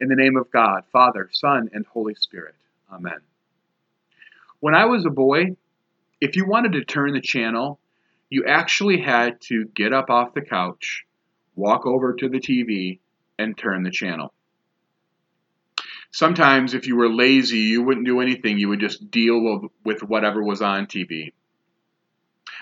In the name of God, Father, Son, and Holy Spirit. Amen. When I was a boy, if you wanted to turn the channel, you actually had to get up off the couch, walk over to the TV, and turn the channel. Sometimes, if you were lazy, you wouldn't do anything. You would just deal with whatever was on TV.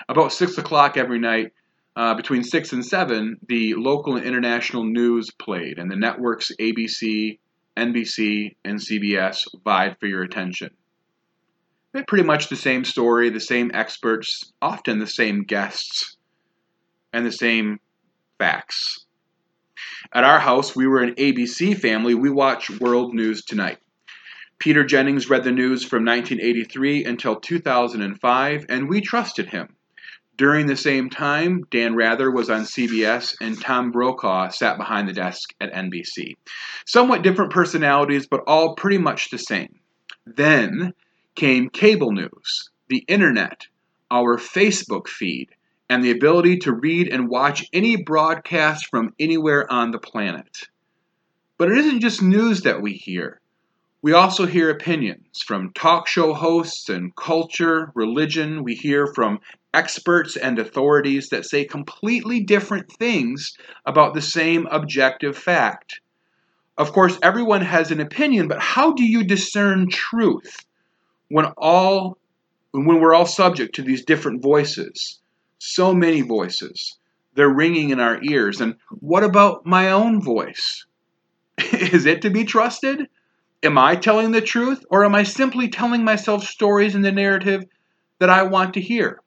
About 6 o'clock every night, uh, between 6 and 7, the local and international news played, and the networks ABC, NBC, and CBS vied for your attention. They're pretty much the same story, the same experts, often the same guests, and the same facts. At our house, we were an ABC family. We watch World News Tonight. Peter Jennings read the news from 1983 until 2005, and we trusted him. During the same time, Dan Rather was on CBS and Tom Brokaw sat behind the desk at NBC. Somewhat different personalities, but all pretty much the same. Then came cable news, the internet, our Facebook feed, and the ability to read and watch any broadcast from anywhere on the planet. But it isn't just news that we hear. We also hear opinions from talk show hosts and culture, religion. We hear from experts and authorities that say completely different things about the same objective fact. Of course, everyone has an opinion, but how do you discern truth? when all when we're all subject to these different voices, so many voices, they're ringing in our ears. And what about my own voice? Is it to be trusted? Am I telling the truth, or am I simply telling myself stories in the narrative that I want to hear?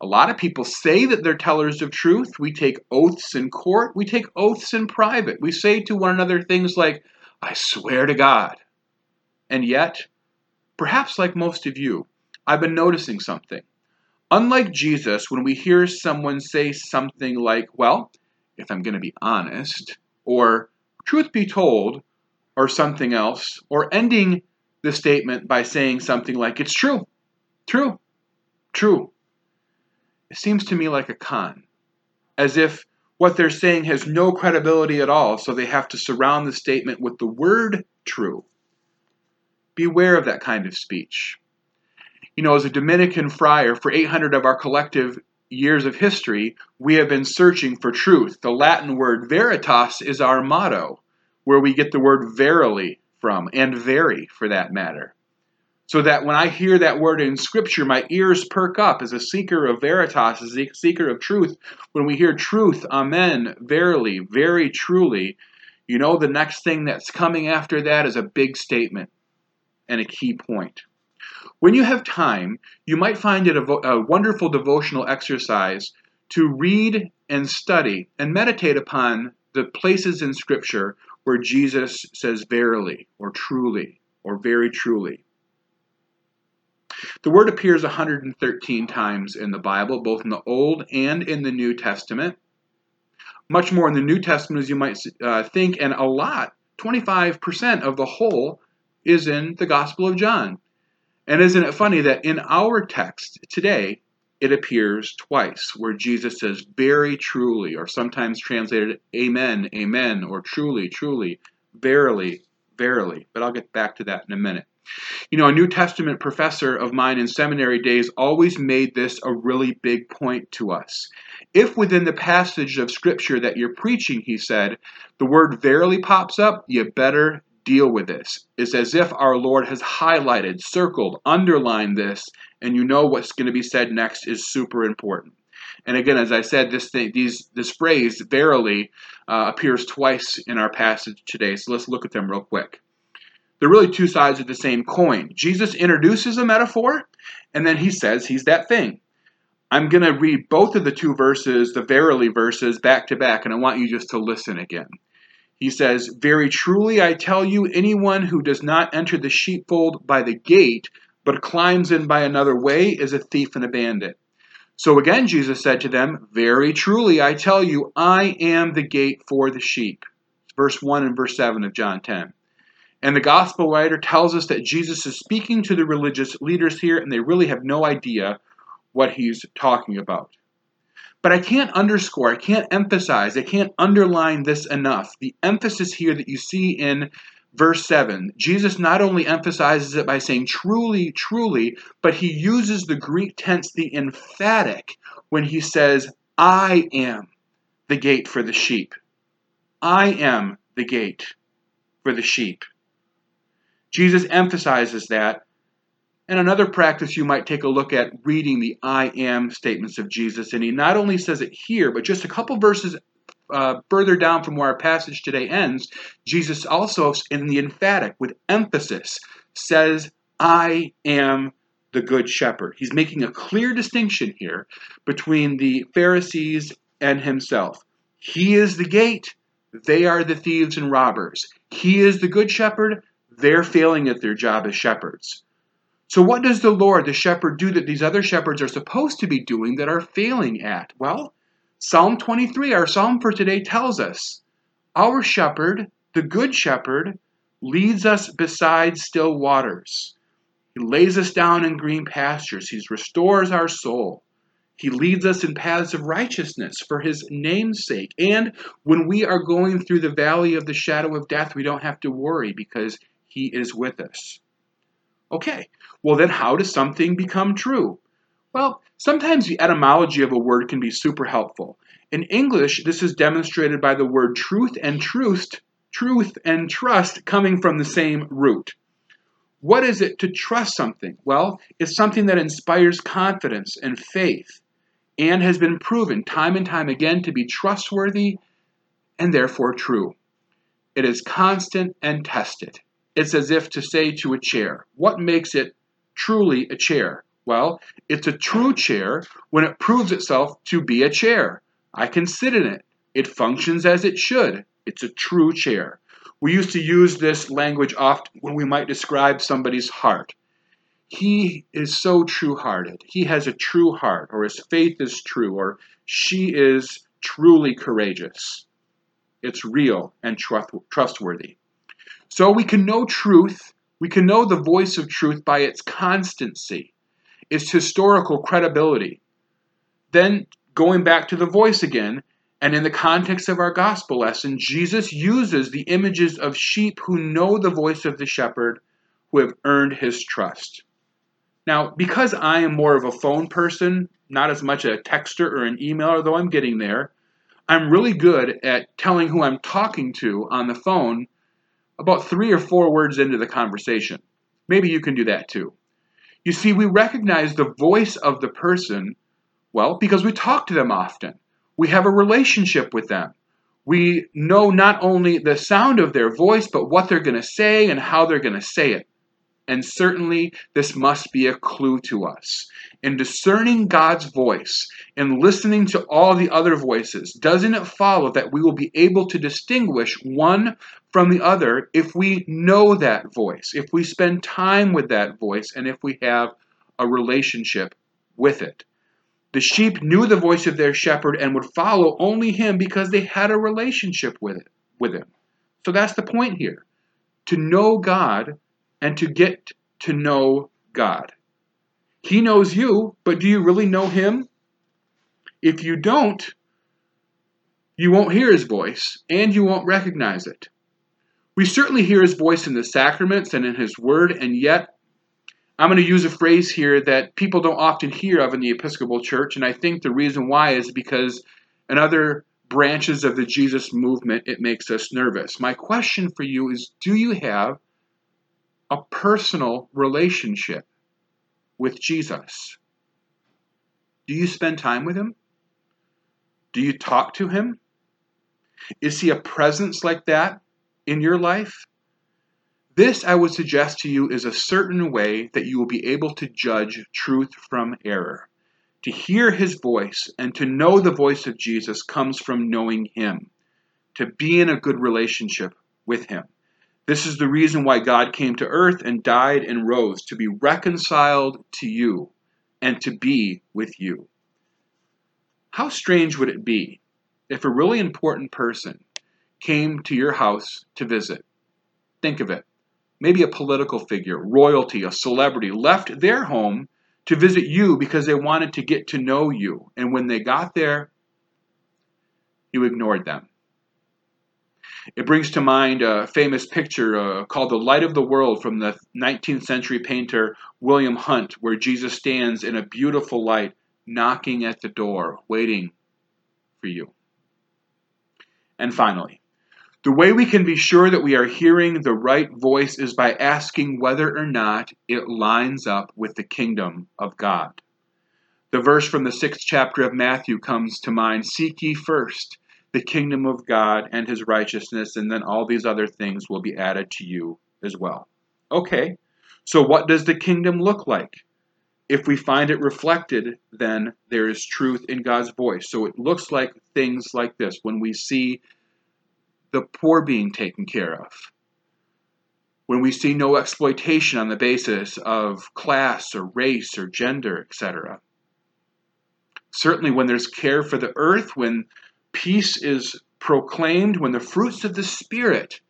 A lot of people say that they're tellers of truth. We take oaths in court, we take oaths in private. We say to one another things like, I swear to God. And yet, Perhaps like most of you, I've been noticing something. Unlike Jesus, when we hear someone say something like, well, if I'm going to be honest, or truth be told, or something else, or ending the statement by saying something like, it's true, true, true. It seems to me like a con, as if what they're saying has no credibility at all, so they have to surround the statement with the word true. Beware of that kind of speech. You know, as a Dominican friar, for 800 of our collective years of history, we have been searching for truth. The Latin word veritas is our motto, where we get the word verily from, and very for that matter. So that when I hear that word in Scripture, my ears perk up as a seeker of veritas, as a seeker of truth. When we hear truth, amen, verily, very truly, you know the next thing that's coming after that is a big statement and a key point. When you have time, you might find it a, a wonderful devotional exercise to read and study and meditate upon the places in Scripture where Jesus says verily or truly or very truly. The word appears 113 times in the Bible, both in the Old and in the New Testament. Much more in the New Testament as you might uh, think, and a lot, 25% of the whole, is in the Gospel of John. And isn't it funny that in our text today, it appears twice, where Jesus says, very truly, or sometimes translated, amen, amen, or truly, truly, verily, verily. But I'll get back to that in a minute. You know, a New Testament professor of mine in seminary days always made this a really big point to us. If within the passage of Scripture that you're preaching, he said, the word verily pops up, you better deal with this. It's as if our Lord has highlighted, circled, underlined this, and you know what's going to be said next is super important. And again, as I said, this thing, these, this phrase "verily" uh, appears twice in our passage today. So let's look at them real quick. They're really two sides of the same coin. Jesus introduces a metaphor, and then he says he's that thing. I'm going to read both of the two verses, the verily verses, back to back, and I want you just to listen again. He says, Very truly I tell you, anyone who does not enter the sheepfold by the gate, but climbs in by another way, is a thief and a bandit. So again, Jesus said to them, Very truly I tell you, I am the gate for the sheep. Verse 1 and verse 7 of John 10. And the gospel writer tells us that Jesus is speaking to the religious leaders here, and they really have no idea what he's talking about. But I can't underscore, I can't emphasize, I can't underline this enough. The emphasis here that you see in Verse 7, Jesus not only emphasizes it by saying truly, truly, but he uses the Greek tense, the emphatic, when he says, I am the gate for the sheep. I am the gate for the sheep. Jesus emphasizes that. And another practice you might take a look at reading the I am statements of Jesus. And he not only says it here, but just a couple verses uh, further down from where our passage today ends, Jesus also, in the emphatic, with emphasis, says, I am the good shepherd. He's making a clear distinction here between the Pharisees and himself. He is the gate, they are the thieves and robbers. He is the good shepherd, they're failing at their job as shepherds. So, what does the Lord, the shepherd, do that these other shepherds are supposed to be doing that are failing at? Well, Psalm 23, our psalm for today, tells us our shepherd, the good shepherd, leads us beside still waters. He lays us down in green pastures. He restores our soul. He leads us in paths of righteousness for his name's sake. And when we are going through the valley of the shadow of death, we don't have to worry because he is with us. Okay, well, then how does something become true? Well, sometimes the etymology of a word can be super helpful. In English, this is demonstrated by the word truth and truth, truth and trust coming from the same root. What is it to trust something? Well, it's something that inspires confidence and faith and has been proven time and time again to be trustworthy and therefore true. It is constant and tested. It's as if to say to a chair, what makes it truly a chair? Well, it's a true chair when it proves itself to be a chair. I can sit in it. It functions as it should. It's a true chair. We used to use this language often when we might describe somebody's heart. He is so true hearted. He has a true heart, or his faith is true, or she is truly courageous. It's real and trustworthy. So we can know truth, we can know the voice of truth by its constancy its historical credibility. Then, going back to the voice again, and in the context of our gospel lesson, Jesus uses the images of sheep who know the voice of the shepherd, who have earned his trust. Now, because I am more of a phone person, not as much a texter or an emailer, though I'm getting there, I'm really good at telling who I'm talking to on the phone about three or four words into the conversation. Maybe you can do that too. You see, we recognize the voice of the person, well, because we talk to them often. We have a relationship with them. We know not only the sound of their voice, but what they're going to say and how they're going to say it. And certainly, this must be a clue to us. In discerning God's voice and listening to all the other voices, doesn't it follow that we will be able to distinguish one from the other if we know that voice, if we spend time with that voice, and if we have a relationship with it? The sheep knew the voice of their shepherd and would follow only him because they had a relationship with it, with him. So that's the point here. To know God and to get to know God. He knows you, but do you really know Him? If you don't, you won't hear His voice and you won't recognize it. We certainly hear His voice in the sacraments and in His Word, and yet I'm going to use a phrase here that people don't often hear of in the Episcopal Church, and I think the reason why is because in other branches of the Jesus movement, it makes us nervous. My question for you is Do you have a personal relationship with Jesus? Do you spend time with him? Do you talk to him? Is he a presence like that in your life? This, I would suggest to you, is a certain way that you will be able to judge truth from error. To hear his voice and to know the voice of Jesus comes from knowing him, to be in a good relationship with him. This is the reason why God came to earth and died and rose, to be reconciled to you and to be with you. How strange would it be if a really important person came to your house to visit? Think of it. Maybe a political figure, royalty, a celebrity left their home to visit you because they wanted to get to know you. And when they got there, you ignored them. It brings to mind a famous picture uh, called The Light of the World from the 19th century painter William Hunt, where Jesus stands in a beautiful light, knocking at the door, waiting for you. And finally, the way we can be sure that we are hearing the right voice is by asking whether or not it lines up with the kingdom of God. The verse from the sixth chapter of Matthew comes to mind Seek ye first the kingdom of God and his righteousness, and then all these other things will be added to you as well. Okay, so what does the kingdom look like? If we find it reflected, then there is truth in God's voice. So it looks like things like this when we see the poor being taken care of, when we see no exploitation on the basis of class or race or gender, etc. Certainly, when there's care for the earth, when peace is proclaimed, when the fruits of the Spirit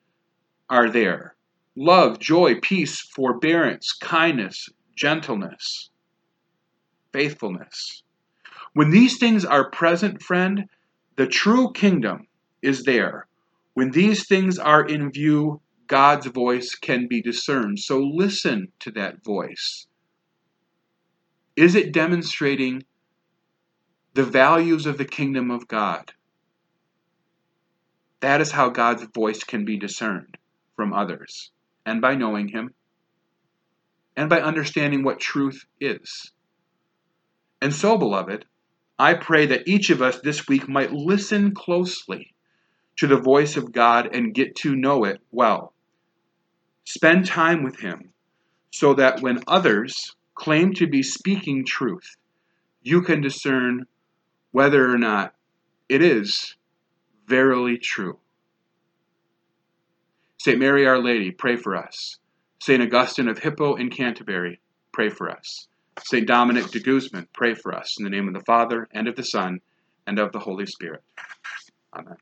are there love, joy, peace, forbearance, kindness, gentleness, faithfulness. When these things are present, friend, the true kingdom is there. When these things are in view, God's voice can be discerned. So listen to that voice. Is it demonstrating the values of the kingdom of God? That is how God's voice can be discerned from others, and by knowing Him, and by understanding what truth is. And so, beloved, I pray that each of us this week might listen closely to the voice of God and get to know it well. Spend time with Him so that when others claim to be speaking truth, you can discern whether or not it is verily true. St. Mary Our Lady, pray for us. St. Augustine of Hippo in Canterbury, pray for us. St. Dominic de Guzman, pray for us. In the name of the Father, and of the Son, and of the Holy Spirit. Amen.